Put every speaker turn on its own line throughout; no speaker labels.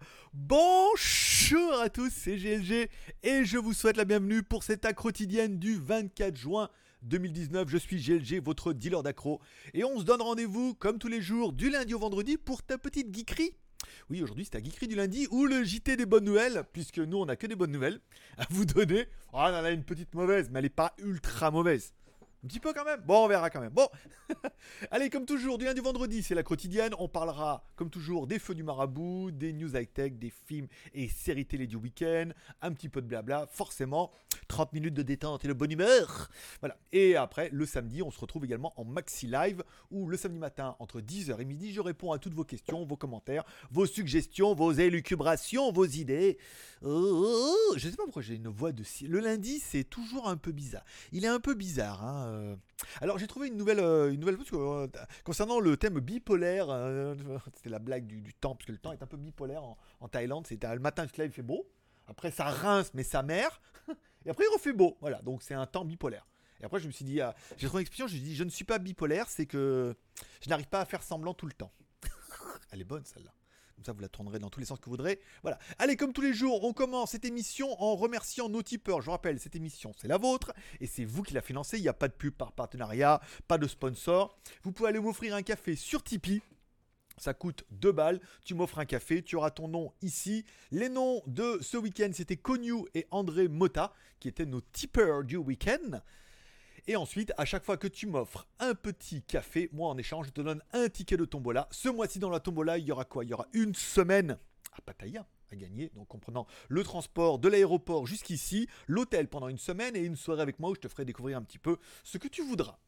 Bonjour à tous, c'est GLG et je vous souhaite la bienvenue pour cette accro quotidienne du 24 juin 2019. Je suis GLG, votre dealer d'accro. Et on se donne rendez-vous, comme tous les jours, du lundi au vendredi pour ta petite geekerie. Oui, aujourd'hui c'est ta geekerie du lundi ou le JT des bonnes nouvelles, puisque nous on a que des bonnes nouvelles à vous donner. Oh, on en a une petite mauvaise, mais elle n'est pas ultra mauvaise. Un petit peu quand même. Bon, on verra quand même. Bon, allez, comme toujours, du lundi au vendredi, c'est la quotidienne. On parlera, comme toujours, des feux du marabout, des news high-tech, des films et séries télé du week-end, un petit peu de blabla, forcément. 30 minutes de détente et de bonne humeur. Voilà. Et après, le samedi, on se retrouve également en maxi live où le samedi matin, entre 10h et midi, je réponds à toutes vos questions, vos commentaires, vos suggestions, vos élucubrations, vos idées. Oh, oh, oh. je sais pas pourquoi j'ai une voix de. Le lundi, c'est toujours un peu bizarre. Il est un peu bizarre, hein. Euh. Alors j'ai trouvé une nouvelle, euh, euh, concernant le thème bipolaire. C'était la blague du, temps, parce que le temps est un peu bipolaire en, Thaïlande. C'était le matin, il fait beau. Après, ça rince, mais ça mère. Et après, il refait beau. Voilà, donc c'est un temps bipolaire. Et après, je me suis dit, ah, j'ai trouvé une expression, je me dit, je ne suis pas bipolaire, c'est que je n'arrive pas à faire semblant tout le temps. Elle est bonne celle-là. Comme ça, vous la tournerez dans tous les sens que vous voudrez. Voilà. Allez, comme tous les jours, on commence cette émission en remerciant nos tipeurs. Je rappelle, cette émission, c'est la vôtre et c'est vous qui la financez. Il n'y a pas de pub par partenariat, pas de sponsor. Vous pouvez aller m'offrir un café sur Tipeee. Ça coûte 2 balles, tu m'offres un café, tu auras ton nom ici. Les noms de ce week-end, c'était Cognou et André Mota, qui étaient nos tipeurs du week-end. Et ensuite, à chaque fois que tu m'offres un petit café, moi en échange, je te donne un ticket de tombola. Ce mois-ci, dans la tombola, il y aura quoi? Il y aura une semaine à Pattaya à gagner, donc comprenant le transport de l'aéroport jusqu'ici, l'hôtel pendant une semaine et une soirée avec moi où je te ferai découvrir un petit peu ce que tu voudras.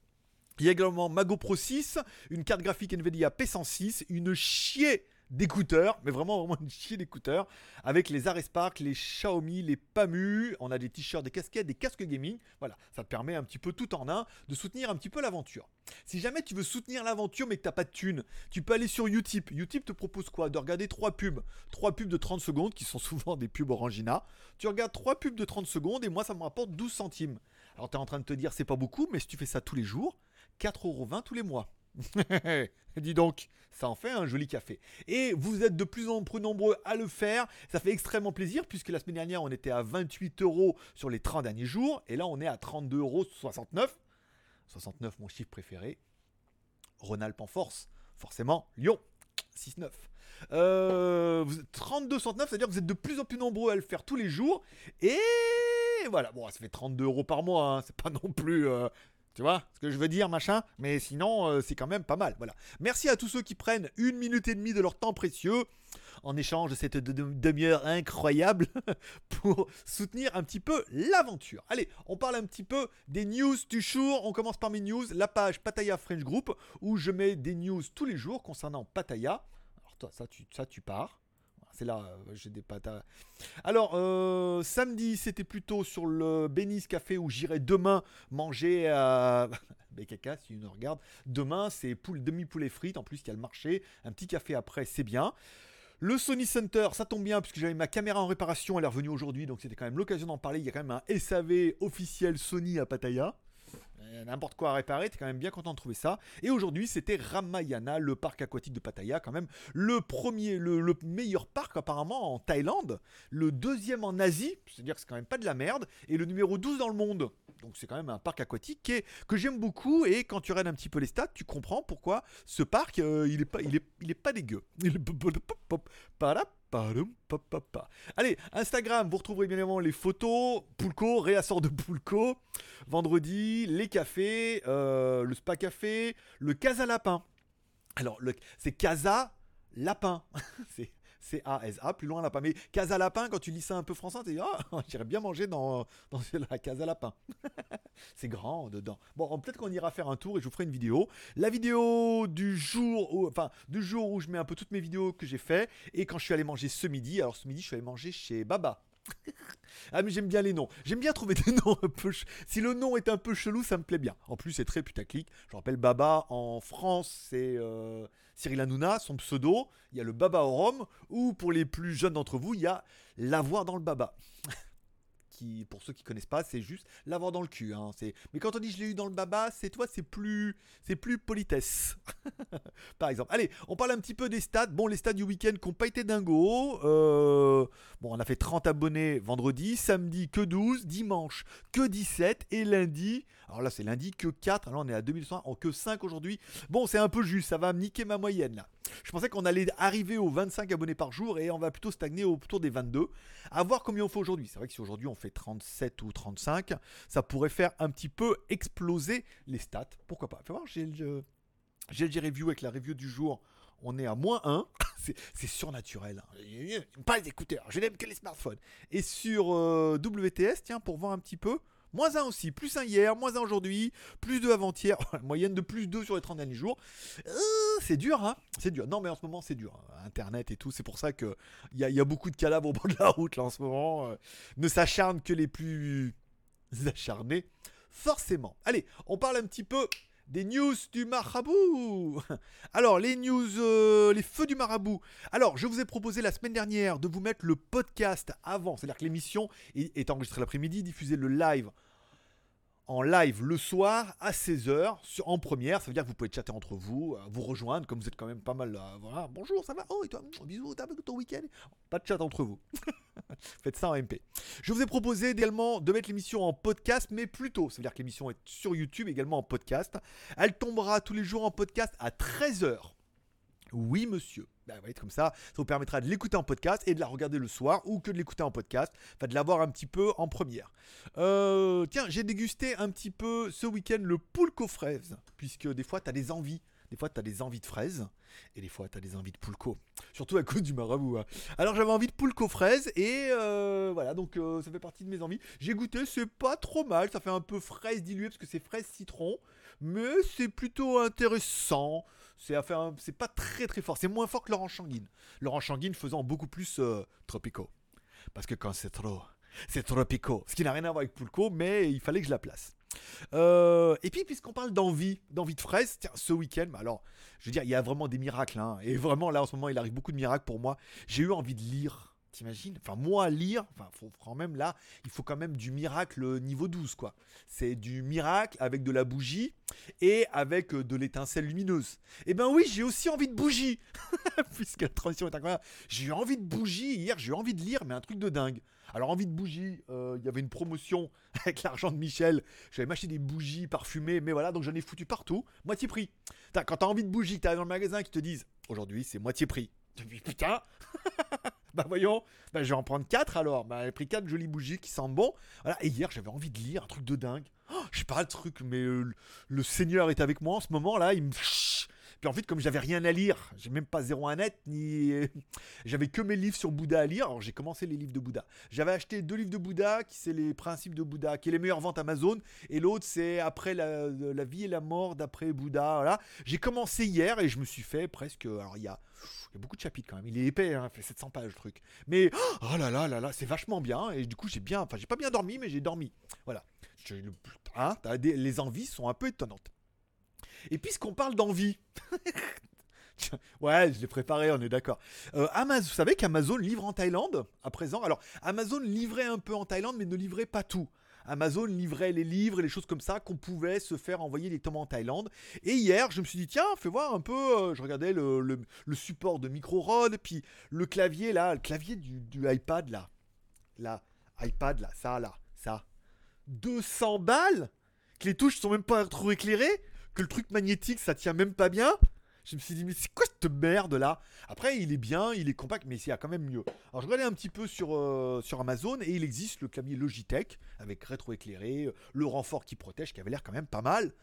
Il y a également Mago Pro 6, une carte graphique Nvidia P106, une chier d'écouteurs, mais vraiment vraiment une chier d'écouteurs, avec les Arespark, les Xiaomi, les Pamu, on a des t-shirts, des casquettes, des casques gaming, voilà, ça te permet un petit peu tout en un de soutenir un petit peu l'aventure. Si jamais tu veux soutenir l'aventure mais que t'as pas de thunes, tu peux aller sur Utip. Utip te propose quoi? De regarder trois pubs, trois pubs de 30 secondes qui sont souvent des pubs Orangina. Tu regardes trois pubs de 30 secondes et moi ça me rapporte 12 centimes. Alors tu es en train de te dire c'est pas beaucoup, mais si tu fais ça tous les jours, 4,20€ tous les mois. Dis donc, ça en fait un joli café. Et vous êtes de plus en plus nombreux à le faire. Ça fait extrêmement plaisir puisque la semaine dernière on était à 28 euros sur les 30 derniers jours. Et là on est à 32,69 euros. 69 mon chiffre préféré. Rhône-Alpes en force. Forcément, Lyon. 6,9. Euh, 32 69, c'est-à-dire que vous êtes de plus en plus nombreux à le faire tous les jours. Et voilà, bon, ça fait 32 euros par mois, hein. c'est pas non plus euh, tu vois ce que je veux dire, machin? Mais sinon, euh, c'est quand même pas mal. Voilà. Merci à tous ceux qui prennent une minute et demie de leur temps précieux en échange de cette demi-heure incroyable pour soutenir un petit peu l'aventure. Allez, on parle un petit peu des news du jour. On commence par mes news, la page Pataya French Group où je mets des news tous les jours concernant Pataya. Alors toi, ça tu, ça, tu pars. C'est là, euh, j'ai des pâtes Alors, euh, samedi, c'était plutôt sur le Bénis Café où j'irai demain manger à... BKK, si tu nous. Demain, c'est poule, demi-poulet frites. En plus, il y a le marché. Un petit café après, c'est bien. Le Sony Center, ça tombe bien puisque j'avais ma caméra en réparation, elle est revenue aujourd'hui, donc c'était quand même l'occasion d'en parler. Il y a quand même un SAV officiel Sony à Pattaya. Euh, n'importe quoi à réparer, t'es quand même bien content de trouver ça. Et aujourd'hui, c'était Ramayana, le parc aquatique de Pattaya, quand même le premier, le, meilleur parc apparemment en Thaïlande, le deuxième en Asie, c'est-à-dire que c'est quand même pas de la merde, et le numéro 12 dans le monde. Donc c'est quand même un parc aquatique que j'aime beaucoup, et quand tu regardes un petit peu les stats, tu comprends pourquoi ce parc, euh, il, est pas, il, est, il est pas dégueu. Est Allez, Instagram, vous retrouverez bien évidemment les photos, Poulco, réassort de Poulco, vendredi, les euh, le spa café, le casa lapin. Alors, c'est casa lapin. c'est C-A-S-A, plus loin lapin. Mais Casa Lapin, quand tu lis ça un peu français, tu dis Ah, j'irais bien manger dans, dans la Casa Lapin. c'est grand dedans. Bon, peut-être qu'on ira faire un tour et je vous ferai une vidéo. La vidéo du jour, où, enfin, du jour où je mets un peu toutes mes vidéos que j'ai fait et quand je suis allé manger ce midi. Alors, ce midi, je suis allé manger chez Baba. ah mais j'aime bien les noms. J'aime bien trouver des noms un peu... Si le nom est un peu chelou, ça me plaît bien. En plus, c'est très putaclic. Je rappelle Baba en France, c'est euh, Cyril Hanouna, son pseudo. Il y a le Baba au Rhum, ou pour les plus jeunes d'entre vous, il y a l'avoir dans le Baba. pour ceux qui connaissent pas, c'est juste l'avoir dans le cul. Hein. Mais quand on dit je l'ai eu dans le baba, c'est toi, c'est plus, c'est plus politesse. Par exemple. Allez, on parle un petit peu des stats. Bon, les stats du week-end qui n'ont pas été dingo. Euh, bon, on a fait 30 abonnés vendredi, samedi que 12, dimanche que 17 et lundi. Alors là, c'est lundi que 4. Alors on est à 2100, en que 5 aujourd'hui. Bon, c'est un peu juste, ça va me niquer ma moyenne là. Je pensais qu'on allait arriver aux 25 abonnés par jour et on va plutôt stagner autour des 22. À voir combien on fait aujourd'hui. C'est vrai que si aujourd'hui on fait 37 ou 35, ça pourrait faire un petit peu exploser les stats. Pourquoi pas? Fais voir, j'ai le GLG Review avec la review du jour. On est à moins 1. c'est surnaturel. Hein. Pas les écouteurs. Je n'aime que les smartphones. Et sur euh, WTS, tiens, pour voir un petit peu. Moins 1 aussi, plus 1 hier, moins 1 aujourd'hui, plus 2 avant-hier, moyenne de plus 2 sur les 30 derniers jours. Euh, c'est dur, hein C'est dur. Non, mais en ce moment, c'est dur. Hein. Internet et tout, c'est pour ça qu'il y a, y a beaucoup de cadavres au bord de la route, là, en ce moment. Euh. ne s'acharnent que les plus acharnés, forcément. Allez, on parle un petit peu des news du marabout. Alors, les news, euh, les feux du marabout. Alors, je vous ai proposé la semaine dernière de vous mettre le podcast avant, c'est-à-dire que l'émission est enregistrée l'après-midi, diffusée le live en live le soir à 16h en première. Ça veut dire que vous pouvez chatter entre vous, euh, vous rejoindre, comme vous êtes quand même pas mal là. Voilà, bonjour, ça va? Oh, et toi? Bisous, t'as ton week-end? Pas de chat entre vous. Faites ça en MP. Je vous ai proposé également de mettre l'émission en podcast, mais plus tôt. Ça veut dire que l'émission est sur YouTube également en podcast. Elle tombera tous les jours en podcast à 13h. Oui, monsieur. Bah, comme ça. Ça vous permettra de l'écouter en podcast et de la regarder le soir ou que de l'écouter en podcast. Enfin, de l'avoir un petit peu en première. Euh, tiens, j'ai dégusté un petit peu ce week-end le poulco fraise. Puisque des fois, tu as des envies. Des fois, tu as des envies de fraises. Et des fois, tu as des envies de poulco. Surtout à cause du marabout. Hein. Alors, j'avais envie de poulco fraise. Et euh, voilà, donc euh, ça fait partie de mes envies. J'ai goûté, c'est pas trop mal. Ça fait un peu fraise diluée parce que c'est fraise citron. Mais c'est plutôt intéressant. C'est pas très très fort. C'est moins fort que Laurent Changuine. Laurent Changuine faisant beaucoup plus euh, tropico. Parce que quand c'est trop, c'est tropico. Ce qui n'a rien à voir avec Pulco, mais il fallait que je la place. Euh, et puis, puisqu'on parle d'envie, d'envie de fraise, tiens, ce week-end, alors, je veux dire, il y a vraiment des miracles. Hein. et vraiment, là, en ce moment, il arrive beaucoup de miracles pour moi. J'ai eu envie de lire T'imagines Enfin, moi lire, enfin, faut quand même là, il faut quand même du miracle niveau 12, quoi. C'est du miracle avec de la bougie et avec euh, de l'étincelle lumineuse. Eh ben oui, j'ai aussi envie de bougie, puisque la transition est incroyable. J'ai eu envie de bougie hier, j'ai eu envie de lire, mais un truc de dingue. Alors, envie de bougie, euh, il y avait une promotion avec l'argent de Michel. J'avais m'acheter des bougies parfumées, mais voilà, donc j'en ai foutu partout, moitié prix. Quand t'as envie de bougie, t'arrives dans le magasin qui te disent aujourd'hui c'est moitié prix. Putain Bah voyons, bah, je vais en prendre 4 alors. Bah j'ai pris 4 jolies bougies qui sentent bon. Voilà. Et hier j'avais envie de lire un truc de dingue. Oh, je sais pas le truc, mais euh, le Seigneur est avec moi en ce moment là. Il me puis en fait, comme j'avais rien à lire, j'ai même pas 01 net, ni. j'avais que mes livres sur Bouddha à lire. Alors j'ai commencé les livres de Bouddha. J'avais acheté deux livres de Bouddha, qui c'est les principes de Bouddha, qui est les meilleures ventes Amazon. Et l'autre, c'est après la, vie et la mort d'après Bouddha. Voilà. J'ai commencé hier et je me suis fait presque. Alors il y a. Beaucoup de chapitres quand même. Il est épais, hein, fait 700 pages le truc. Mais oh là là là là, c'est vachement bien. Et du coup, j'ai bien. Enfin, j'ai pas bien dormi, mais j'ai dormi. Voilà. Hein, les envies sont un peu étonnantes. Et puisqu'on parle d'envie. ouais, je l'ai préparé, on est d'accord. Euh, vous savez qu'Amazon livre en Thaïlande à présent? Alors, Amazon livrait un peu en Thaïlande, mais ne livrait pas tout. Amazon livrait les livres et les choses comme ça qu'on pouvait se faire envoyer tomes en Thaïlande. Et hier, je me suis dit, tiens, fais voir un peu. Euh, je regardais le, support de micro rod, puis le clavier là, le clavier du, du iPad là. Là, iPad là, ça là, ça. 200 balles? Que les touches sont même pas trop éclairées? Que le truc magnétique ça tient même pas bien. Je me suis dit, mais c'est quoi cette merde là? Après, il est bien, il est compact, mais il y a quand même mieux. Alors, je regardais un petit peu sur, euh, sur Amazon et il existe le clavier Logitech avec rétro-éclairé, le renfort qui protège qui avait l'air quand même pas mal.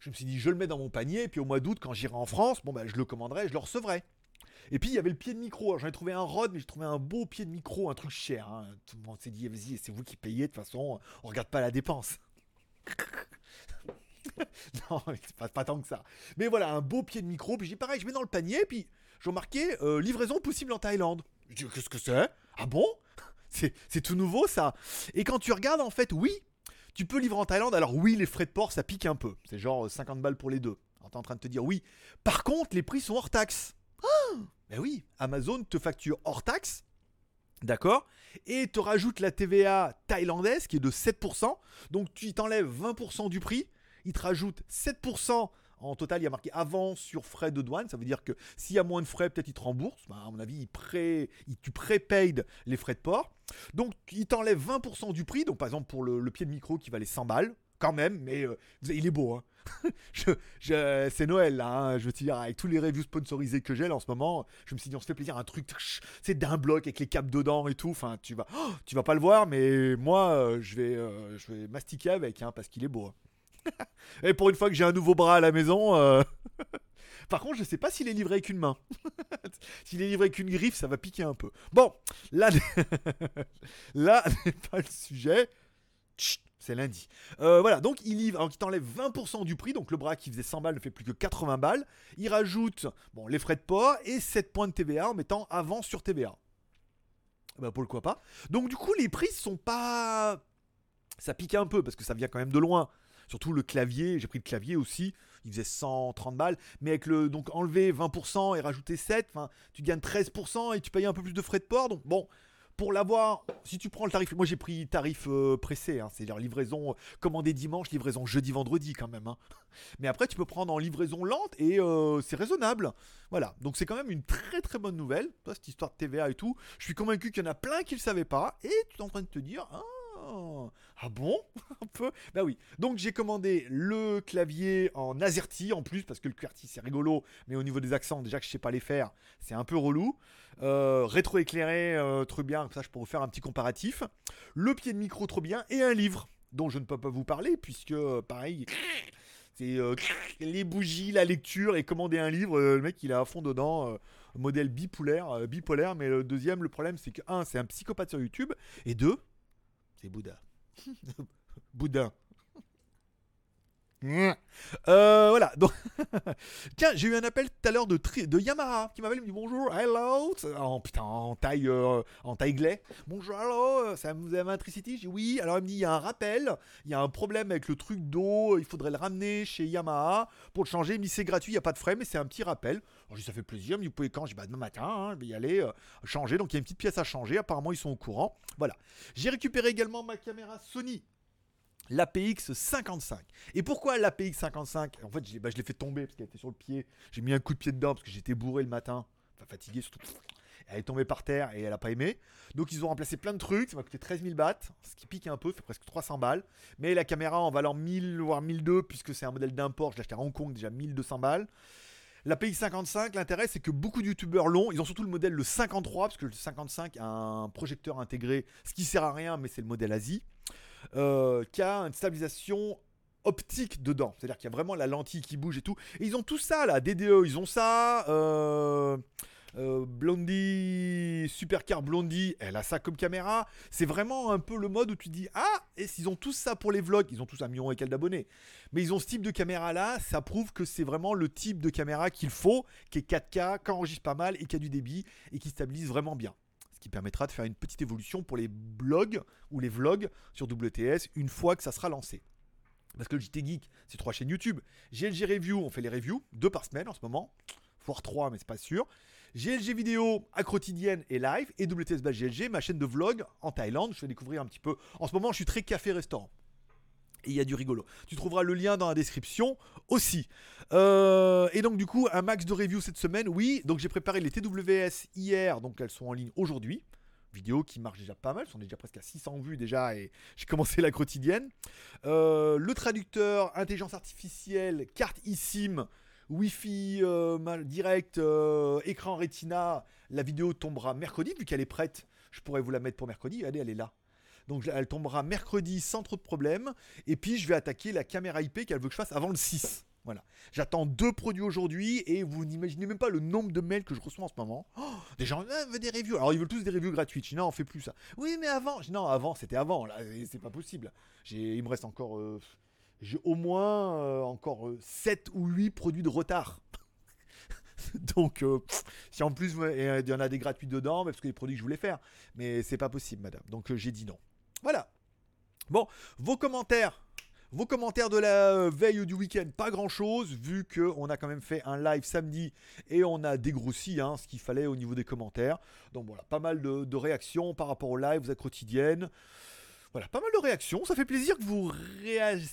Je me suis dit, je le mets dans mon panier et puis au mois d'août, quand j'irai en France, bon, bah, je le commanderai, je le recevrai. Et puis il y avait le pied de micro. J'en ai trouvé un Rod, mais j'ai trouvé un beau pied de micro, un truc cher. Hein. Tout le monde s'est dit, vas-y, c'est vous qui payez. De toute façon, on regarde pas la dépense. non, c'est pas, tant que ça. Mais voilà, un beau pied de micro. Puis j'ai pareil, je mets dans le panier. Puis j'ai remarqué euh, livraison possible en Thaïlande. Je dis, qu'est-ce que c'est? Ah bon? C'est tout nouveau ça. Et quand tu regardes, en fait, oui, tu peux livrer en Thaïlande. Alors oui, les frais de port, ça pique un peu. C'est genre 50 balles pour les deux. T'es en train de te dire oui. Par contre, les prix sont hors taxe. Ah ben oui, Amazon te facture hors taxe D'accord? Et te rajoute la TVA thaïlandaise qui est de 7%. Donc tu t'enlèves 20% du prix. Il te rajoute 7% en total, il y a marqué avant sur frais de douane. Ça veut dire que s'il y a moins de frais, peut-être il te rembourse. Bah, à mon avis, il pré... il, tu prépayes les frais de port. Donc, il t'enlève 20% du prix. Donc, par exemple, pour le, pied de micro qui valait 100 balles, quand même, mais euh, il est beau. Hein. c'est Noël là, hein. je veux dire, avec tous les reviews sponsorisés que j'ai là en ce moment, je me suis dit on se fait plaisir, un truc, c'est d'un bloc avec les câbles dedans et tout, enfin tu vas, oh, tu vas pas le voir, mais moi euh, je, vais, euh, je vais mastiquer avec hein, parce qu'il est beau. Et pour une fois que j'ai un nouveau bras à la maison. Euh, par contre, je sais pas s'il est livré avec une main. s'il est livré avec une griffe, ça va piquer un peu. Bon, là, là n'est pas le sujet. C'est lundi. Euh, voilà, donc il livre, alors qu'il t'enlève 20% du prix, donc le bras qui faisait 100 balles ne fait plus que 80 balles. Il rajoute bon, les frais de port et 7 points de TVA en mettant avant sur TVA. Bah pourquoi pas. Donc du coup, les prix sont pas. Ça pique un peu parce que ça vient quand même de loin. Surtout le clavier, j'ai pris le clavier aussi, il faisait 130 balles, mais avec le donc enlever 20% et rajouter 7, tu gagnes 13% et tu payes un peu plus de frais de port. Donc bon, pour l'avoir, si tu prends le tarif, moi j'ai pris tarif euh, pressé, hein, c'est-à-dire livraison euh, commandée dimanche, livraison jeudi, vendredi quand même. Hein. Mais après tu peux prendre en livraison lente et euh, c'est raisonnable. Voilà, donc c'est quand même une très très bonne nouvelle, cette histoire de TVA et tout. Je suis convaincu qu'il y en a plein qui ne le savaient pas et tu es en train de te dire, ah, ah bon? Bah oui. Donc j'ai commandé le clavier en AZERTY en plus, parce que le QWERTY c'est rigolo, mais au niveau des accents, déjà que je sais pas les faire, c'est un peu relou. Euh, rétro-éclairé, euh, trop bien, ça je pourrais faire un petit comparatif. Le pied de micro, trop bien, et un livre dont je ne peux pas vous parler, puisque euh, pareil, c'est les bougies, la lecture et commander un livre. le mec, il est à fond dedans. modèle bipolaire, bipolaire, mais le deuxième, le problème, c'est que un, c'est un psychopathe sur YouTube, et deux, c'est Bouddha. Boudin. Euh, voilà, donc. Tiens, j'ai eu un appel tout à l'heure de, de Yamaha qui m'appelle, me dit bonjour, hello. En, putain, en taille, euh, en taille glais. Bonjour, hello, ça vous avez Tricity? J'ai oui. Alors il me dit, il y a un rappel, il y a un problème avec le truc d'eau, il faudrait le ramener chez Yamaha pour le changer. Il me dit, c'est gratuit, il n'y a pas de frais, mais c'est un petit rappel. Alors je dis, ça fait plaisir, mais vous pouvez quand Je dis, bah demain matin, hein, je vais y aller euh, changer. Donc il y a une petite pièce à changer. Apparemment, ils sont au courant. Voilà. J'ai récupéré également ma caméra Sony l'APX 55. Et pourquoi l'APX 55 En fait, bah, je l'ai fait tomber parce qu'elle était sur le pied. J'ai mis un coup de pied dedans parce que j'étais bourré le matin. Enfin, fatigué surtout. Elle est tombée par terre et elle a pas aimé. Donc ils ont remplacé plein de trucs. Ça m'a coûté 13 000 bahts, ce qui pique un peu, fait presque 300 balles. Mais la caméra en valant 1000 voire 1002 puisque c'est un modèle d'import. Je l'ai acheté à Hong Kong déjà 1200 balles. La PX55, l'intérêt c'est que beaucoup de youtubeurs l'ont. Ils ont surtout le modèle le 53 parce que le 55 a un projecteur intégré, ce qui sert à rien, mais c'est le modèle Asie. Euh, qui a une stabilisation optique dedans. C'est-à-dire qu'il y a vraiment la lentille qui bouge et tout. Et ils ont tout ça là, DDE, ils ont ça. Euh, euh, Blondie, Supercar Blondie, elle a ça comme caméra. C'est vraiment un peu le mode où tu dis Ah, et s'ils ont tous ça pour les vlogs, ils ont tous un million et quelques d'abonnés. Mais ils ont ce type de caméra là, ça prouve que c'est vraiment le type de caméra qu'il faut, qui est 4K, qui enregistre pas mal et qui a du débit et qui stabilise vraiment bien qui permettra de faire une petite évolution pour les blogs ou les vlogs sur WTS une fois que ça sera lancé. Parce que le JT Geek, c'est trois chaînes YouTube. GLG Review, on fait les reviews, deux par semaine en ce moment, voire trois, mais c'est pas sûr. GLG Vidéo à quotidienne et live, et WTS GLG, ma chaîne de vlog en Thaïlande. Je vais découvrir un petit peu. En ce moment, je suis très café-restaurant et il y a du rigolo. Tu trouveras le lien dans la description aussi. Euh, et donc du coup, un max de reviews cette semaine, oui. Donc j'ai préparé les TWS hier, donc elles sont en ligne aujourd'hui. Vidéos qui marchent déjà pas mal, sont déjà presque à 600 vues déjà et j'ai commencé la quotidienne. Euh, le traducteur, intelligence artificielle, carte eSIM, Wi-Fi euh, direct, écran Retina. La vidéo tombera mercredi vu qu'elle est prête. Je pourrais vous la mettre pour mercredi. Allez, elle est là. Donc elle tombera mercredi sans trop de problèmes. Et puis je vais attaquer la caméra IP qu'elle veut que je fasse avant le 6. Voilà. J'attends deux produits aujourd'hui et vous n'imaginez même pas le nombre de mails que je reçois en ce moment. Oh, des gens ah, veulent des reviews. Alors ils veulent tous des reviews gratuites. Je non, on fait plus ça. Oui, mais avant. non, avant, c'était avant. C'est pas possible. Il me reste encore. Euh, j'ai au moins euh, encore 7 euh, ou 8 produits de retard. Donc, si en plus il y en a des gratuits dedans, parce que les produits que je voulais faire. Mais c'est pas possible, madame. Donc j'ai dit non. Voilà. Bon, vos commentaires, Vos commentaires de la veille du week-end, pas grand-chose, vu qu'on a quand même fait un live samedi et on a dégrossi hein, ce qu'il fallait au niveau des commentaires. Donc voilà, pas mal de, réactions par rapport au live, êtes quotidienne. Voilà, pas mal de réactions. Ça fait plaisir que vous réagissiez.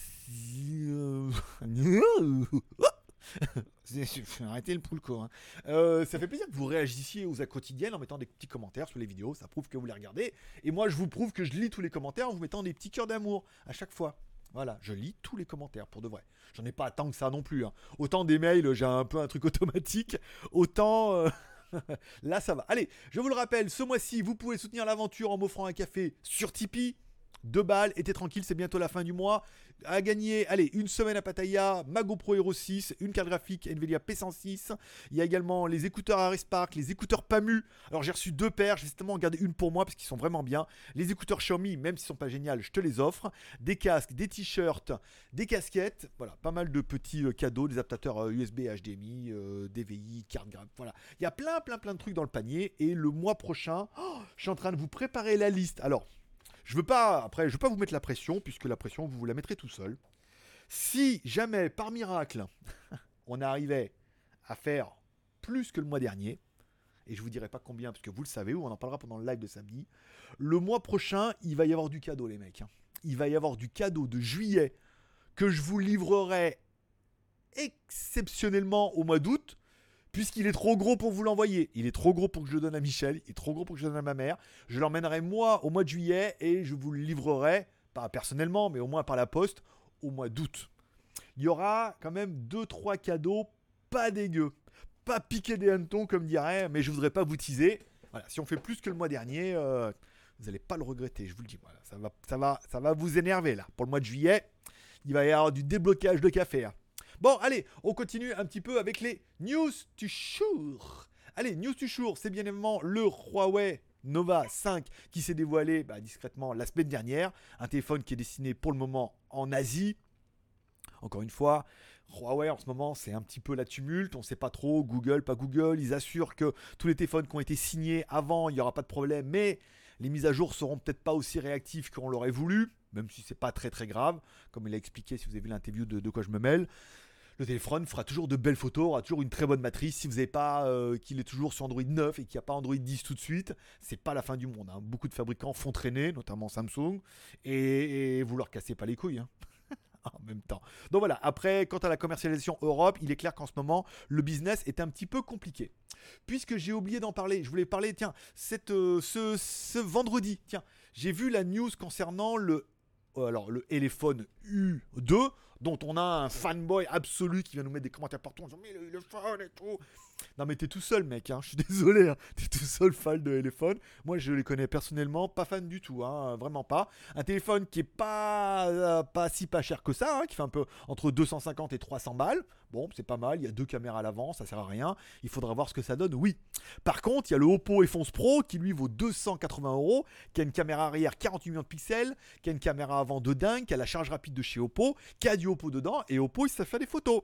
Arrêtez le poulco. Hein. Euh, ça fait plaisir que vous réagissiez aux à quotidiennes en mettant des petits commentaires sous les vidéos. Ça prouve que vous les regardez. Et moi, je vous prouve que je lis tous les commentaires en vous mettant des petits cœurs d'amour à chaque fois. Voilà, je lis tous les commentaires pour de vrai. J'en ai pas tant que ça non plus. Hein. Autant des mails, j'ai un peu un truc automatique. Autant. Euh, là, ça va. Allez, je vous le rappelle, ce mois-ci, vous pouvez soutenir l'aventure en m'offrant un café sur Tipeee. Deux balles, était tranquille, c'est bientôt la fin du mois. À gagner, allez, une semaine à Pattaya, ma GoPro Hero 6, une carte graphique Nvidia P106. Il y a également les écouteurs Ares Park, les écouteurs PAMU. Alors j'ai reçu deux paires, j'ai justement gardé une pour moi parce qu'ils sont vraiment bien. Les écouteurs Xiaomi, même s'ils sont pas géniaux, je te les offre. Des casques, des t-shirts, des casquettes. Voilà, pas mal de petits euh, cadeaux, des adaptateurs USB, HDMI, DVI, carte graphique. Voilà, il y a plein, plein, plein de trucs dans le panier. Et le mois prochain, oh, je suis en train de vous préparer la liste. Alors, je veux pas, après, je veux pas vous mettre la pression, puisque la pression, vous vous la mettrez tout seul. Si jamais, par miracle, on arrivait à faire plus que le mois dernier, et je vous dirai pas combien, parce que vous le savez, ou on en parlera pendant le live de samedi, le mois prochain, il va y avoir du cadeau, les mecs. Hein. Il va y avoir du cadeau de juillet que je vous livrerai exceptionnellement au mois d'août puisqu'il est trop gros pour vous l'envoyer. Il est trop gros pour que je le donne à Michel, il est trop gros pour que je le donne à ma mère. Je l'emmènerai moi au mois de juillet et je vous le livrerai, pas personnellement, mais au moins par la poste, au mois d'août. Il y aura quand même 2-3 cadeaux pas dégueux. Pas piquer des hannetons comme dirait, mais je voudrais pas vous teaser. Voilà, si on fait plus que le mois dernier, euh, vous n'allez pas le regretter, je vous le dis. Ça va, ça va, ça va vous énerver là. Pour le mois de juillet, il va y avoir du déblocage de café. Hein. Bon, allez, on continue un petit peu avec les news du jour. Allez, news du jour, c'est bien évidemment le Huawei Nova 5 qui s'est dévoilé bah, discrètement la semaine dernière. Un téléphone qui est destiné pour le moment en Asie. Encore une fois, Huawei en ce moment c'est un petit peu la tumulte, on ne sait pas trop, Google, pas Google, ils assurent que tous les téléphones qui ont été signés avant, il n'y aura pas de problème, mais les mises à jour seront peut-être pas aussi réactives qu'on l'aurait voulu, même si c'est pas très très grave, comme il a expliqué si vous avez vu l'interview de, de quoi je me mêle le téléphone fera toujours de belles photos, aura toujours une très bonne matrice. Si vous n'avez pas euh, qu'il est toujours sur Android 9 et qu'il n'y a pas Android 10 tout de suite, c'est pas la fin du monde. Hein. Beaucoup de fabricants font traîner, notamment Samsung, et, vous leur cassez pas les couilles. Hein. en même temps. Donc voilà, après, quant à la commercialisation Europe, il est clair qu'en ce moment, le business est un petit peu compliqué. Puisque j'ai oublié d'en parler, je voulais parler, tiens, euh, ce, vendredi, tiens, j'ai vu la news concernant le, euh, alors, le téléphone U2 dont on a un fanboy absolu qui vient nous mettre des commentaires partout en disant mais le, fan et tout. Non mais t'es tout seul mec, hein. je suis désolé, hein. t'es tout seul fan de téléphone. Moi je les connais personnellement, pas fan du tout, hein. vraiment pas. Un téléphone qui est pas, euh, pas si pas cher que ça, hein, qui fait un peu entre 250 et 300 balles. Bon, c'est pas mal, il y a deux caméras à l'avant, ça sert à rien. Il faudra voir ce que ça donne, oui. Par contre, il y a le Oppo F11 Pro qui lui vaut 280 euros, qui a une caméra arrière 48 millions de pixels, qui a une caméra avant de dingue, qui a la charge rapide de chez Oppo, qui a du Oppo dedans, et Oppo il sait faire des photos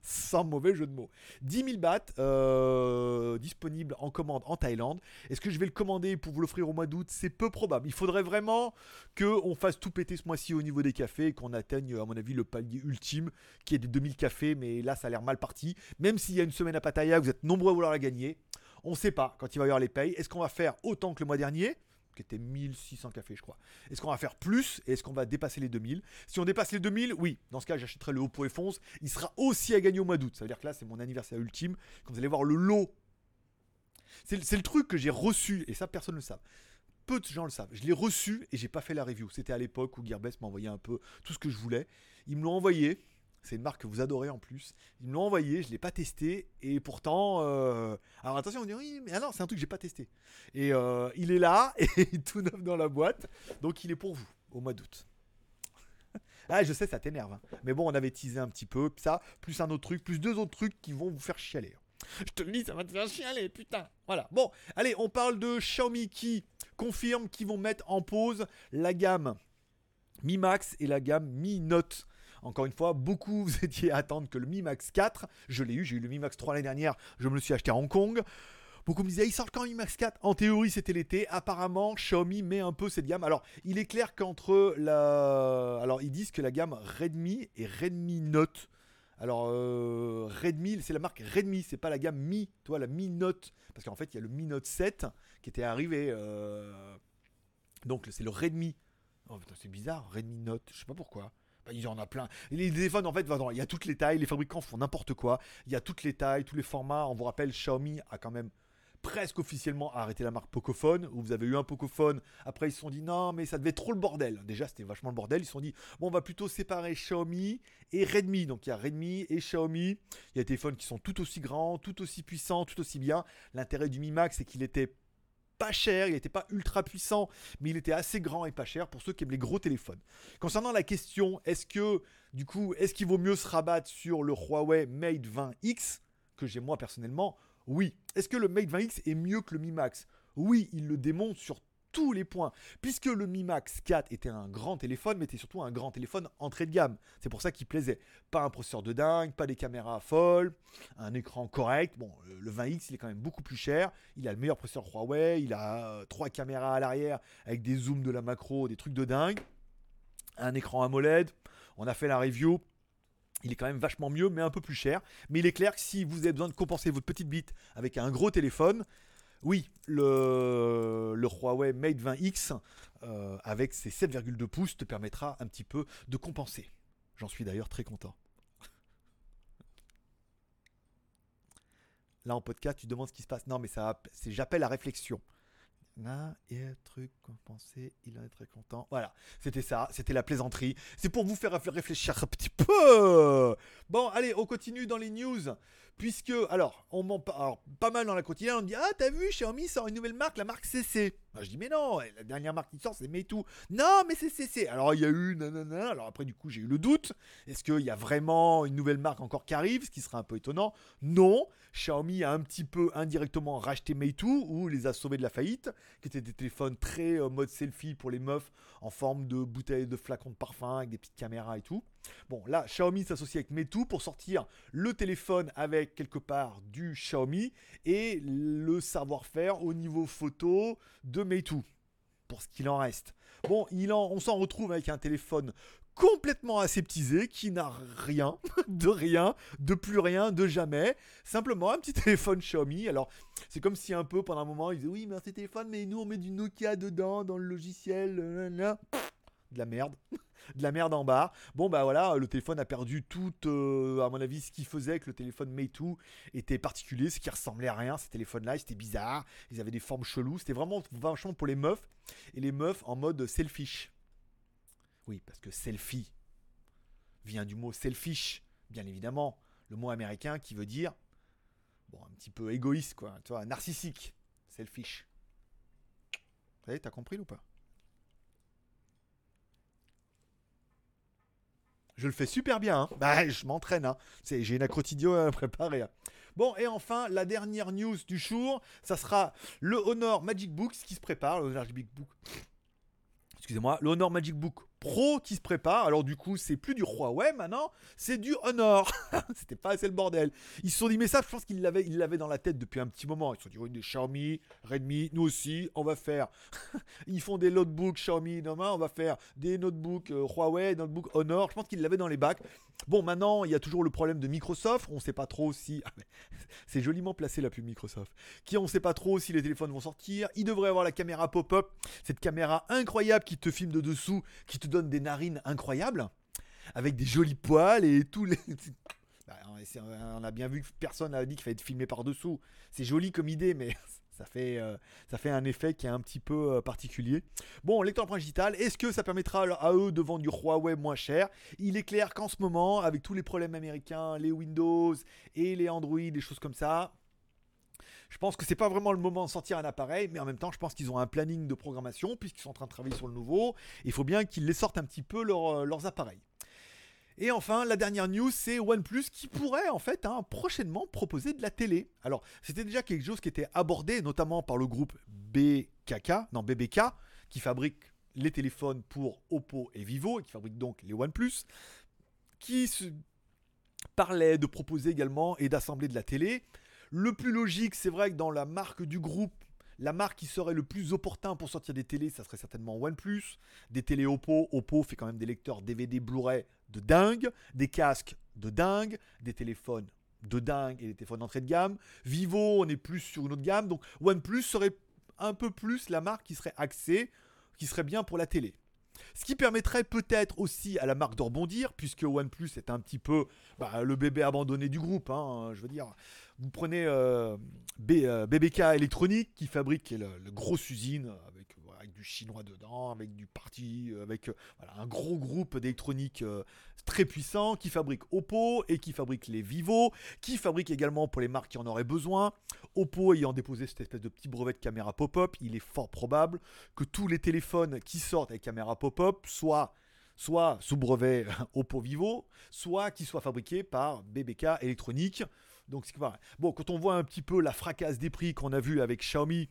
sans mauvais jeu de mots. 10 000 bahts euh, disponible en commande en Thaïlande. Est-ce que je vais le commander pour vous l'offrir au mois d'août? C'est peu probable. Il faudrait vraiment qu'on fasse tout péter ce mois-ci au niveau des cafés et qu'on atteigne, à mon avis, le palier ultime qui est des 2000 cafés. Mais là, ça a l'air mal parti. Même s'il y a une semaine à Pattaya, vous êtes nombreux à vouloir la gagner. On ne sait pas quand il va y avoir les payes. Est-ce qu'on va faire autant que le mois dernier? Qui était 1600 cafés, je crois. Est-ce qu'on va faire plus et est-ce qu'on va dépasser les 2000 Si on dépasse les 2000, oui. Dans ce cas, j'achèterai le Oppo F11. Il sera aussi à gagner au mois d'août. Ça veut dire que là, c'est mon anniversaire ultime. Quand vous allez voir le lot. C'est le truc que j'ai reçu, et ça, personne ne le sait. Peu de gens le savent. Je l'ai reçu et j'ai pas fait la review. C'était à l'époque où Gearbest m'envoyait un peu tout ce que je voulais. Ils me l'ont envoyé. C'est une marque que vous adorez en plus. Ils me l'ont envoyé, je ne l'ai pas testé. Et pourtant, euh, alors attention, on dit oui, mais alors c'est un truc que j'ai pas testé. Et euh, il est là, et tout neuf dans la boîte. Donc il est pour vous, au mois d'août. ah, je sais, ça t'énerve. Hein. Mais bon, on avait teasé un petit peu. Ça, plus un autre truc, plus deux autres trucs qui vont vous faire chialer. Je te le dis, ça va te faire chialer, putain. Voilà. Bon, allez, on parle de Xiaomi qui confirme qu'ils vont mettre en pause la gamme Mi Max et la gamme Mi Note. Encore une fois, beaucoup vous étiez à attendre que le Mi Max 4, je l'ai eu, j'ai eu le Mi Max 3 l'année dernière, je me le suis acheté à Hong Kong. Beaucoup me disaient, il sort quand Mi Max 4 En théorie, c'était l'été. Apparemment, Xiaomi met un peu cette gamme. Alors, il est clair qu'entre la. Alors, ils disent que la gamme Redmi et Redmi Note. Alors, euh, Redmi, c'est la marque Redmi, c'est pas la gamme Mi, toi, la Mi Note. Parce qu'en fait, il y a le Mi Note 7 qui était arrivé. euh, Donc, c'est le Redmi. Oh putain, c'est bizarre, Redmi Note, je sais pas pourquoi. Il y en a plein. Les téléphones, en fait, il y a toutes les tailles, les fabricants font n'importe quoi. Il y a toutes les tailles, tous les formats. On vous rappelle, Xiaomi a quand même presque officiellement arrêté la marque Pocophone, où vous avez eu un Pocophone, après ils se sont dit non mais ça devait être trop le bordel, déjà c'était vachement le bordel, ils se sont dit bon on va plutôt séparer Xiaomi et Redmi, donc il y a Redmi et Xiaomi, il y a des téléphones qui sont tout aussi grands, tout aussi puissants, tout aussi bien, l'intérêt du Mi Max c'est qu'il était pas cher, il n'était pas ultra puissant, mais il était assez grand et pas cher pour ceux qui aiment les gros téléphones. Concernant la question, est-ce que, du coup, est-ce qu'il vaut mieux se rabattre sur le Huawei Mate 20X, que j'ai moi personnellement? Oui. Est-ce que le Mate 20X est mieux que le Mi Max? Oui, il le démontre sur tous les points, puisque le Mi Max 4 était un grand téléphone, mais était surtout un grand téléphone entrée de gamme. C'est pour ça qu'il plaisait. Pas un processeur de dingue, pas des caméras folles, un écran correct. Bon, le- le 20X, il est quand même beaucoup plus cher. Il a le meilleur processeur Huawei, il a euh, trois caméras à l'arrière avec des zooms de la macro, des trucs de dingue. Un écran AMOLED. On a fait la review. Il est quand même vachement mieux, mais un peu plus cher. Mais il est clair que si vous avez besoin de compenser votre petite bite avec un gros téléphone, oui, le, Huawei Mate 20X euh, avec ses 7,2 pouces te permettra un petit peu de compenser. J'en suis d'ailleurs très content. Là en podcast, tu demandes ce qui se passe. Non, mais ça, c'est j'appelle à réflexion. Là, et un truc compensé, il en est très content. Voilà, c'était ça, c'était la plaisanterie. C'est pour vous faire réfl- réfléchir un petit peu. Bon, allez, on continue dans les news. Puisque, alors, on m'en pas mal dans la quotidienne, on dit Ah, t'as vu, Xiaomi sort une nouvelle marque, la marque CC. Bah, je dis Mais non, la dernière marque qui sort, c'est Meitu. Non, mais c'est CC. Alors, il y a eu nanana. Alors, après, du coup, j'ai eu le doute. Est-ce qu'il y a vraiment une nouvelle marque encore qui arrive Ce qui serait un peu étonnant? Non, Xiaomi a un petit peu indirectement racheté Meitu ou les a sauvés de la faillite, qui étaient des téléphones très euh, mode selfie pour les meufs en forme de bouteilles de flacons de parfum avec des petites caméras et tout. Bon, là, Xiaomi s'associe avec Meitu pour sortir le téléphone avec quelque part du Xiaomi et le savoir-faire au niveau photo de Meitu, pour ce qu'il en reste. Bon, il en, on s'en retrouve avec un téléphone complètement aseptisé qui n'a rien, de rien, de plus rien, de jamais. Simplement un petit téléphone Xiaomi. Alors, c'est comme si un peu pendant un moment, ils disaient oui, mais c'est téléphone, mais nous on met du Nokia dedans dans le logiciel. De la merde. de la merde en bas. Bon bah voilà, le téléphone a perdu tout, euh, à mon avis, ce qui faisait que le téléphone Meitu était particulier, ce qui ressemblait à rien. Ces téléphones-là, c'était bizarre. Ils avaient des formes cheloues. C'était vraiment vachement pour les meufs et les meufs en mode selfish. Oui, parce que selfie vient du mot selfish, bien évidemment, le mot américain qui veut dire bon un petit peu égoïste quoi, tu vois, narcissique, selfish. Vous savez, t'as compris ou pas? Je le fais super bien, hein. bah, je m'entraîne, hein. J'ai une accrotidio à préparer. hein. Bon, et enfin, la dernière news du jour, ça sera le Honor Magic Book qui se prépare, le Honor Magic Book. Excusez-moi, le Honor Magic Book Pro qui se prépare. Alors du coup, c'est plus du Huawei maintenant, c'est du Honor. C'était pas assez le bordel. Ils se sont dit, mais ça, je pense qu'ils l'avaient, ils l'avaient dans la tête depuis un petit moment. Ils se sont dit, oui, des Xiaomi, Redmi, nous aussi, on va faire. Ils font des notebooks Xiaomi, demain, on va faire des notebooks euh, Huawei, notebooks Honor. Je pense qu'ils l'avaient dans les bacs. Bon, maintenant, il y a toujours le problème de Microsoft. On ne sait pas trop si. Ah, c'est joliment placé la pub Microsoft. Qui on ne sait pas trop si les téléphones vont sortir. Il devrait avoir la caméra pop-up. Cette caméra incroyable qui te filme de dessous, qui te donne des narines incroyables. Avec des jolis poils et tous les. Bah, on a bien vu que personne n'a dit qu'il fallait être filmé par dessous. C'est joli comme idée, mais ça fait, euh, ça fait un effet qui est un petit peu euh, particulier. Bon, lecteur digitale, est-ce que ça permettra à- eux de vendre du Huawei moins cher? Il est clair qu'en ce moment, avec tous les problèmes américains, les Windows et les Android, des choses comme ça, je pense que c'est pas vraiment le moment de sortir un appareil, mais en même temps, je pense qu'ils ont un planning de programmation puisqu'ils sont en train de travailler sur le nouveau. Il faut bien qu'ils les sortent un petit peu euh, leurs appareils. Et enfin, la dernière news, c'est OnePlus qui pourrait en fait hein, prochainement proposer de la télé. Alors, c'était déjà quelque chose qui était abordé notamment par le groupe BKK, non BBK, qui fabrique les téléphones pour Oppo et Vivo et qui fabrique donc les OnePlus, qui se parlait de proposer également et d'assembler de la télé. Le plus logique, c'est vrai que dans la marque du groupe, la marque qui serait le plus opportun pour sortir des télés, ça serait certainement OnePlus. Des télés Oppo. Oppo fait quand même des lecteurs DVD Blu-ray de dingue. Des casques de dingue. Des téléphones de dingue et des téléphones d'entrée de gamme. Vivo, on est plus sur une autre gamme. Donc OnePlus serait un peu plus la marque qui serait axée, qui serait bien pour la télé. Ce qui permettrait peut-être aussi à la marque de rebondir, puisque OnePlus est un petit peu bah, le bébé abandonné du groupe. Hein, je veux dire, vous prenez euh, BBK euh, Électronique qui fabrique la grosse usine avec, du chinois dedans, avec du parti, euh, avec un gros groupe d'électronique très puissant qui fabrique Oppo et qui fabrique les Vivo, qui fabrique également pour les marques qui en auraient besoin. Oppo ayant déposé cette espèce de petit brevet de caméra pop-up, il est fort probable que tous les téléphones qui sortent avec caméra pop-up soient soit sous brevet Oppo Vivo, soit qui soient fabriqués par BBK Électronique. Donc c'est Bon, quand on voit un petit peu la fracasse des prix qu'on a vu avec Xiaomi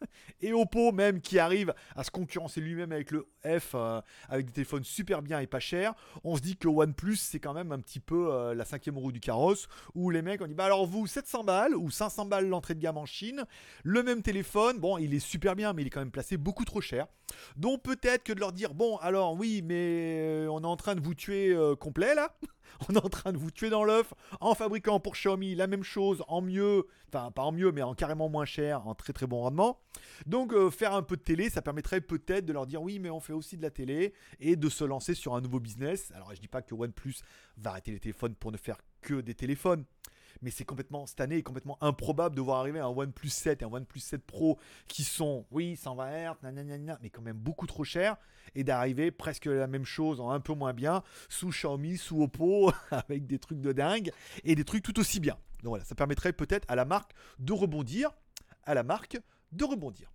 et Oppo même qui arrive à se concurrencer lui-même avec le F euh, avec des téléphones super bien et pas chers, on se dit que OnePlus c'est quand même un petit peu euh, la cinquième roue du carrosse où les mecs ont dit bah alors vous 700 balles ou 500 balles l'entrée de gamme en Chine, le même téléphone, bon il est super bien mais il est quand même placé beaucoup trop cher. Donc peut-être que de leur dire bon alors oui mais euh, on est en train de vous tuer complet là. on est en train de vous tuer dans l'œuf en fabriquant pour Xiaomi la même chose en mieux, enfin pas en mieux, mais en carrément moins cher, en très très bon rendement. Donc euh, faire un peu de télé, ça permettrait peut-être de leur dire oui, mais on fait aussi de la télé et de se lancer sur un nouveau business. Alors je dis pas que OnePlus va arrêter les téléphones pour ne faire que des téléphones mais c'est complètement, cette année, complètement improbable de voir arriver un OnePlus 7 et un OnePlus 7 Pro qui sont, oui, 120 Hz, mais quand même beaucoup trop chers, et d'arriver presque la même chose en un peu moins bien sous Xiaomi, sous Oppo, avec des trucs de dingue, et des trucs tout aussi bien. Donc voilà, ça permettrait peut-être à la marque de rebondir, à la marque de rebondir.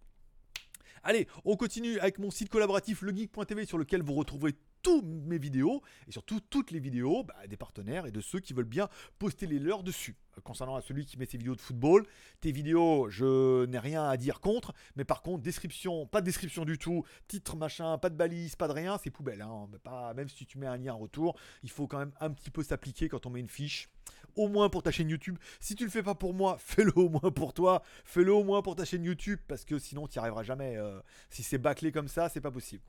Allez, on continue avec mon site collaboratif legeek.tv sur lequel vous retrouverez toutes mes vidéos et surtout toutes les vidéos bah, des partenaires et de ceux qui veulent bien poster les leurs dessus. Euh, concernant à celui qui met ses vidéos de football, tes vidéos, je n'ai rien à dire contre, mais par contre, description, pas de description du tout, titre machin, pas de balise, pas de rien, c'est poubelle. Hein. Même si tu mets un lien en retour, il faut quand même un petit peu s'appliquer quand on met une fiche. Au moins pour ta chaîne YouTube. Si tu le fais pas pour moi, fais-le au moins pour toi. Fais-le au moins pour ta chaîne YouTube parce que sinon tu n'y arriveras jamais. Euh, si c'est bâclé comme ça, c'est pas possible.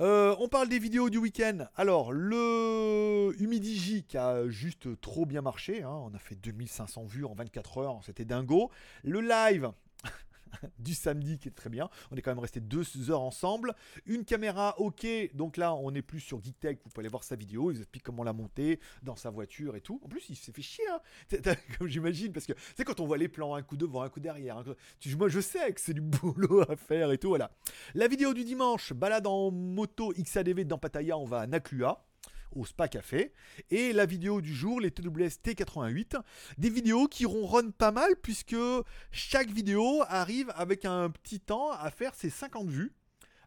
Euh, on parle des vidéos du week-end. Alors, le Humidigi qui a juste trop bien marché. Hein. On a fait 2500 vues en 24 heures. C'était dingo. Le live du samedi qui est très bien. On est quand même resté deux heures ensemble. Une caméra ok, donc là on est plus sur GeekTech, vous pouvez aller voir sa vidéo, il explique comment la monter dans sa voiture et tout. En plus il s'est fait chier, hein. comme j'imagine, parce que c'est quand on voit les plans, un coup devant, un coup derrière. moi je sais que c'est du boulot à faire et tout, voilà. La vidéo du dimanche, balade en moto XADV dans Pattaya, on va à Naklua au Spa Café. Et la vidéo du jour, les TWS T88. Des vidéos qui ronronnent pas mal puisque chaque vidéo arrive avec un petit temps à faire ses 50 vues.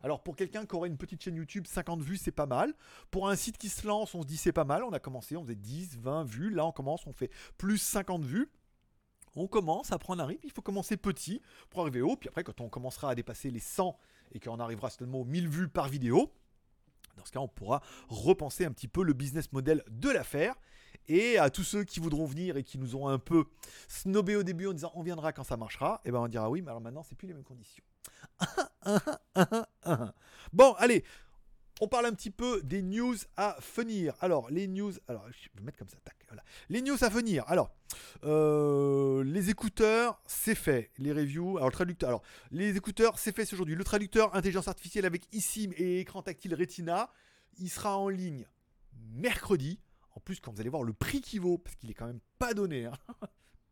Alors pour quelqu'un qui aurait une petite chaîne YouTube, 50 vues c'est pas mal. Pour un site qui se lance, on se dit c'est pas mal. On a commencé, on faisait 10, 20 vues. Là on commence, on fait plus 50 vues. On commence, après on arrive, il faut commencer petit pour arriver haut. Puis après quand on commencera à dépasser les 100 et qu'on arrivera certainement aux 1000 vues par vidéo, dans ce cas, on pourra repenser un petit peu le business model de l'affaire. Et à tous ceux qui voudront venir et qui nous ont un peu snobé au début en disant on viendra quand ça marchera, et eh ben on dira oui, mais alors maintenant c'est plus les mêmes conditions. bon, allez, on parle un petit peu des news à venir. Alors, les news. Alors, je vais mettre comme ça. Tac, voilà. Les news à venir. Alors, euh, les écouteurs, c'est fait. Les reviews. Alors, le traducteur. Alors, les écouteurs, c'est fait aujourd'hui. Le traducteur intelligence artificielle avec eSIM et écran tactile Retina, il sera en ligne mercredi. En plus, quand vous allez voir le prix qu'il vaut, parce qu'il est quand même pas donné. Hein.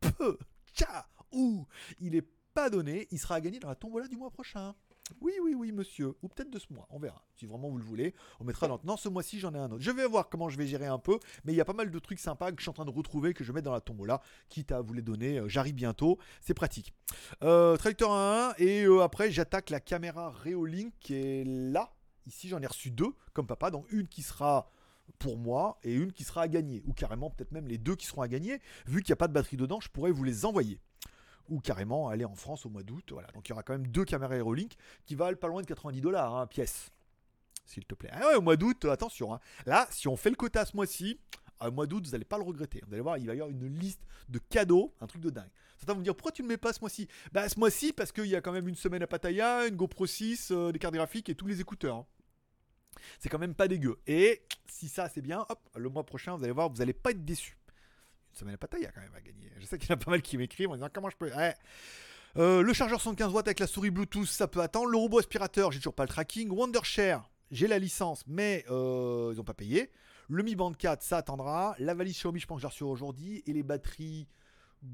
Peu, tcha, ou, il est pas donné. Il sera à gagner dans la tombola du mois prochain. Oui, oui, oui, monsieur. Ou peut-être de ce mois. On verra. Si vraiment vous le voulez, on mettra dans. Non, ce mois-ci, j'en ai un autre. Je vais voir comment je vais gérer un peu. Mais il y a pas mal de trucs sympas que je suis en train de retrouver, que je mets dans la tombola. Quitte à vous les donner. Euh, j'arrive bientôt. C'est pratique. Euh, Tractor 1 Et euh, après, j'attaque la caméra Reolink qui est là. Ici, j'en ai reçu deux, comme papa. Donc, une qui sera pour moi et une qui sera à gagner. Ou carrément, peut-être même les deux qui seront à gagner. Vu qu'il n'y a pas de batterie dedans, je pourrais vous les envoyer ou carrément aller en France au mois d'août. Voilà. Donc il y aura quand même deux caméras Aerolink qui valent pas loin de 90 dollars hein, pièce. S'il te plaît. Ah ouais, au mois d'août, attention. Hein. Là, si on fait le quota ce mois-ci, un mois d'août, vous n'allez pas le regretter. Vous allez voir, il va y avoir une liste de cadeaux, un truc de dingue. Certains vont me dire pourquoi tu ne le mets pas ce mois-ci? Bah ce mois-ci parce qu'il y a quand même une semaine à Pattaya, une GoPro 6, euh, des cartes graphiques et tous les écouteurs. hein. C'est quand même pas dégueu. Et si ça c'est bien, hop, le mois prochain, vous allez voir, vous n'allez pas être déçus. Semaine à Pattaya quand même à gagner. Je sais qu'il y en a pas mal qui m'écrivent en disant comment je peux. Ouais. Euh, le chargeur 115 watts avec la souris Bluetooth, ça peut attendre. Le robot aspirateur, j'ai toujours pas le tracking. Wondershare, j'ai la licence, mais euh, ils n'ont pas payé. Le Mi Band 4, ça attendra. La valise Xiaomi, je pense que j'ai reçu aujourd'hui. Et les batteries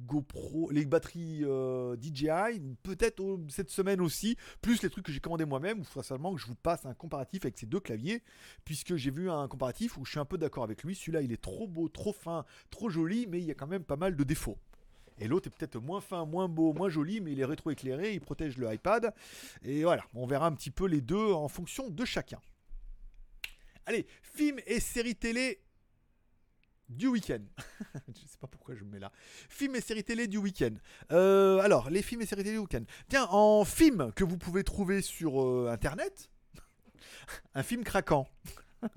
GoPro, les batteries euh, DJI, peut-être cette semaine aussi. Plus les trucs que j'ai commandés moi-même. Seulement que je vous passe un comparatif avec ces deux claviers. Puisque j'ai vu un comparatif où je suis un peu d'accord avec lui. Celui-là, il est trop beau, trop fin, trop joli. Mais il y a quand même pas mal de défauts. Et l'autre est peut-être moins fin, moins beau, moins joli, mais il est rétro-éclairé, il protège le iPad. Et voilà, on verra un petit peu les deux en fonction de chacun. Allez, films et séries télé du week-end. je sais pas pourquoi je me mets là. Films et séries télé du week-end. Euh, alors, les films et séries télé du week-end. Tiens, en film que vous pouvez trouver sur euh, Internet, un film craquant.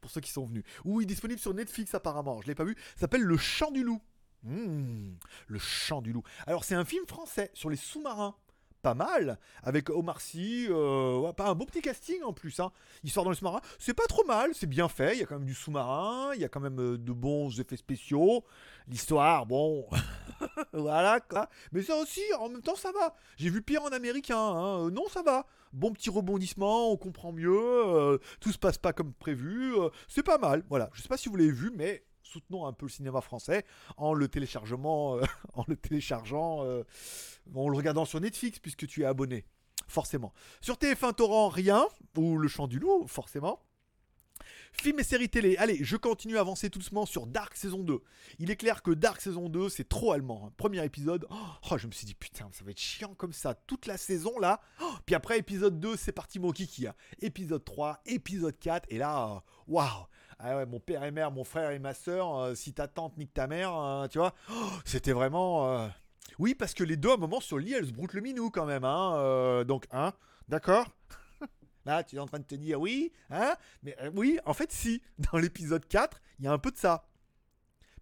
Pour ceux qui sont venus. Ou il est disponible sur Netflix apparemment. Je l'ai pas vu. S'appelle Le Chant du Loup. Mmh, le Chant du Loup. Alors, c'est un film français sur les sous-marins pas mal, avec Omar Sy, euh, pas un beau petit casting en plus. Hein. Histoire dans le sous-marin, c'est pas trop mal, c'est bien fait. Il y a quand même du sous-marin, il y a quand même euh, de bons effets spéciaux. L'histoire, bon, voilà quoi. Mais ça aussi, en même temps, ça va. J'ai vu pire en américain, hein. Euh, non, ça va. Bon petit rebondissement, on comprend mieux, tout se passe pas comme prévu, c'est pas mal. Voilà, je sais pas si vous l'avez vu, mais soutenons un peu le cinéma français en le téléchargement, euh, en le téléchargeant, euh, en le regardant sur Netflix puisque tu es abonné, forcément. Sur TF1 Torrent, rien, ou Le Chant du Loup, forcément. Film et séries télé. Allez, je continue à avancer doucement sur Dark saison 2. Il est clair que Dark saison 2, c'est trop allemand. hein. Premier épisode, oh, je me suis dit putain, ça va être chiant comme ça toute la saison là. Oh, puis après épisode 2, c'est parti mon kiki. hein. Épisode 3, épisode 4 et là waouh. Ah ouais, mon père et mère, mon frère et ma soeur, euh, si ta tante nique ta mère, euh, tu vois, oh, c'était vraiment euh, Oui, parce que les deux à un moment sur le lit, elles se broutent le minou quand même hein. euh, donc hein, d'accord Là, tu es en train de te dire oui, hein Mais oui, en fait, si. Dans l'épisode 4, il y a un peu de ça.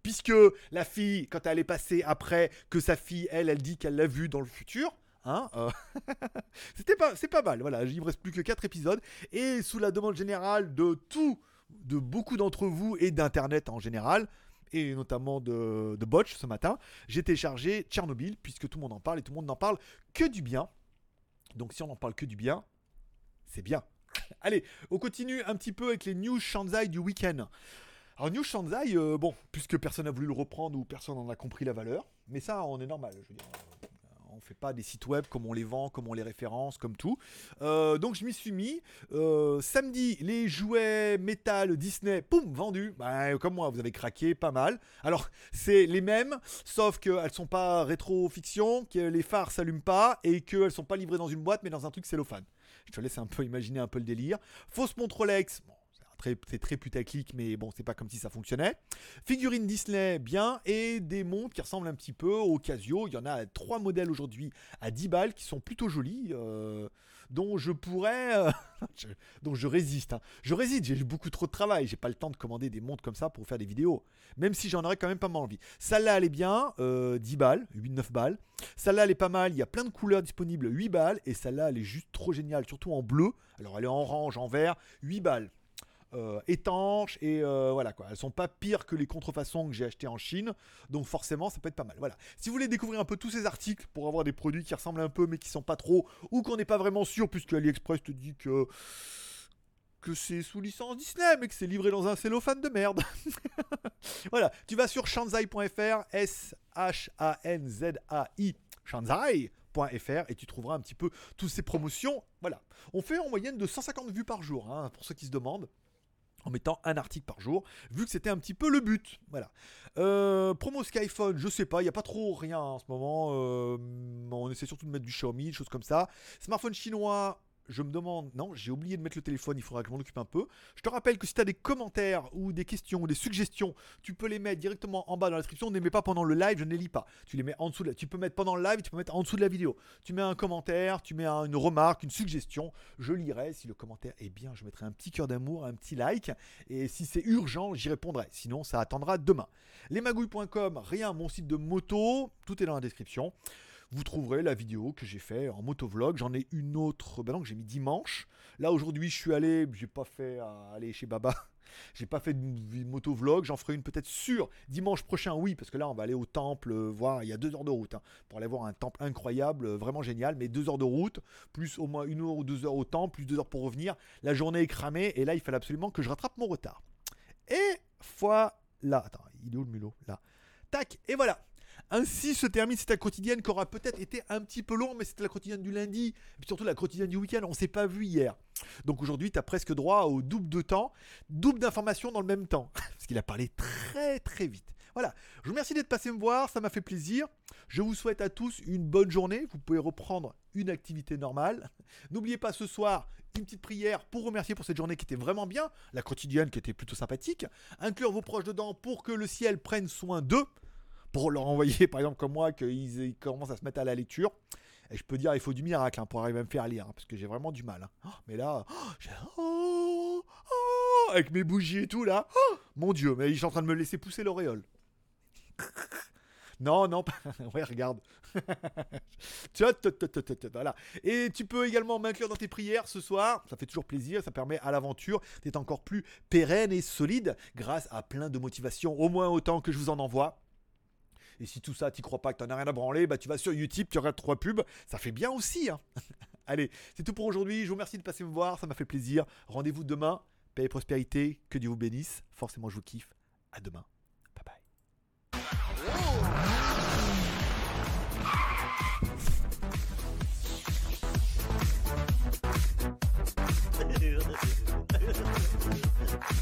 Puisque la fille, quand elle est passée après que sa fille, elle, elle dit qu'elle l'a vu dans le futur, hein C'était pas, c'est pas mal. Voilà, il ne reste plus que 4 épisodes. Et sous la demande générale de tout, de beaucoup d'entre vous et d'Internet en général, et notamment de, de Botch ce matin, j'ai téléchargé Tchernobyl, puisque tout le monde en parle et tout le monde n'en parle que du bien. Donc si on n'en parle que du bien, c'est bien. Allez, on continue un petit peu avec les news Shanzai du week-end. Alors News Shanzai, euh, bon, puisque personne n'a voulu le reprendre ou personne n'en a compris la valeur, mais ça, on est normal, je veux dire. On fait pas des sites web comme on les vend, comme on les référence, comme tout. Euh, donc je m'y suis mis. Euh, samedi, les jouets métal Disney, poum, vendus. Bah, comme moi, vous avez craqué pas mal. Alors, c'est les mêmes, sauf qu'elles sont pas rétro-fiction, que les phares s'allument pas et qu'elles sont pas livrées dans une boîte mais dans un truc cellophane. Je te laisse un peu imaginer un peu le délire. Fausse montre Rolex. Bon, c'est très, putaclic, mais bon, c'est pas comme si ça fonctionnait. Figurine Disney, bien. Et des montres qui ressemblent un petit peu au Casio. Il y en a trois modèles aujourd'hui à 10 balles qui sont plutôt jolis. euh, dont je pourrais. euh, je- dont je résiste. hein. Je résiste, j'ai beaucoup trop de travail. J'ai pas le temps de commander des montres comme ça pour faire des vidéos. Même si j'en aurais quand même pas mal envie. Celle-là, elle est bien. euh, 10 balles, 8-9 balles. Celle-là, elle est pas mal. Il y a plein de couleurs disponibles. 8 balles. Et celle-là, elle est juste trop géniale. Surtout en bleu. Alors, elle est en orange, en vert. 8 balles. Euh, étanches et euh, voilà quoi. Elles sont pas pires que les contrefaçons que j'ai achetées en Chine, donc forcément ça peut être pas mal. Voilà. Si vous voulez découvrir un peu tous ces articles pour avoir des produits qui ressemblent un peu mais qui sont pas trop ou qu'on n'est pas vraiment sûr puisque AliExpress te dit que que c'est sous licence Disney mais que c'est livré dans un cellophane de merde. voilà, tu vas sur shanzai.fr S H A N Z A I shanzai.fr et tu trouveras un petit peu toutes ces promotions. Voilà. On fait en moyenne de 150 vues par jour hein, pour ceux qui se demandent en mettant un article par jour, vu que c'était un petit peu le but. Voilà. Euh, promo Skyphone, je sais pas, il n'y a pas trop rien en ce moment. euh, on essaie surtout de mettre du Xiaomi, des choses comme ça. Smartphone chinois, je me demande, non, j'ai oublié de mettre le téléphone, il faudra que je m'en occupe un peu. Je te rappelle que si tu as des commentaires ou des questions ou des suggestions, tu peux les mettre directement en bas dans la description. Ne les mets pas pendant le live, je ne les lis pas. Tu peux mettre pendant le live, tu peux mettre en dessous de la vidéo. Tu mets un commentaire, tu mets une remarque, une suggestion. Je lirai. Si le commentaire est bien, je mettrai un petit cœur d'amour, un petit like. Et si c'est urgent, j'y répondrai. Sinon, ça attendra demain. Lesmagouilles.com, rien, mon site de moto, tout est dans la description vous trouverez la vidéo que j'ai fait en motovlog. J'en ai une autre, ben non, que j'ai mis dimanche. Là aujourd'hui, je suis allé, j'ai pas fait à aller chez Baba. J'ai pas fait de motovlog, j'en ferai une peut-être sur dimanche prochain, oui, parce que là on va aller au temple euh, voir, il y a deux heures de route, hein, pour aller voir un temple incroyable, euh, vraiment génial, mais deux heures de route, plus au moins une heure ou deux heures au temple, plus deux heures pour revenir, la journée est cramée, et là il fallait absolument que je rattrape mon retard. Et fois là, attends, il est où le mulot? Là. Tac, et voilà. Ainsi se termine cette quotidienne qui aura peut-être été un petit peu long, mais c'était la quotidienne du lundi, et puis surtout la quotidienne du week-end, on s'est pas vu hier. Donc aujourd'hui, tu as presque droit au double de temps, double d'informations dans le même temps, parce qu'il a parlé très très vite. Voilà, je vous remercie d'être passé me voir, ça m'a fait plaisir. Je vous souhaite à tous une bonne journée, vous pouvez reprendre une activité normale. N'oubliez pas ce soir une petite prière pour remercier pour cette journée qui était vraiment bien, la quotidienne qui était plutôt sympathique. Inclure vos proches dedans pour que le ciel prenne soin d'eux pour leur envoyer, par exemple, comme moi, qu'ils commencent à se mettre à la lecture. Et je peux dire, il faut du miracle hein, pour arriver à me faire lire, hein, parce que j'ai vraiment du mal. Hein. Oh, mais là, oh, oh, avec mes bougies et tout, là, mon Dieu, mais je suis en train de me laisser pousser l'auréole. Non, non, ouais, regarde. voilà. Et tu peux également m'inclure dans tes prières ce soir. Ça fait toujours plaisir. Ça permet à l'aventure d'être encore plus pérenne et solide grâce à plein de motivations, au moins autant que je vous en envoie. Et si tout ça, t'y crois pas, que t'en as rien à branler, bah tu vas sur YouTube, tu regardes trois pubs, ça fait bien aussi. Hein Allez, c'est tout pour aujourd'hui. Je vous remercie de passer me voir, ça m'a fait plaisir. Rendez-vous demain. Paix et prospérité, que Dieu vous bénisse. Forcément, je vous kiffe. À demain. Bye bye.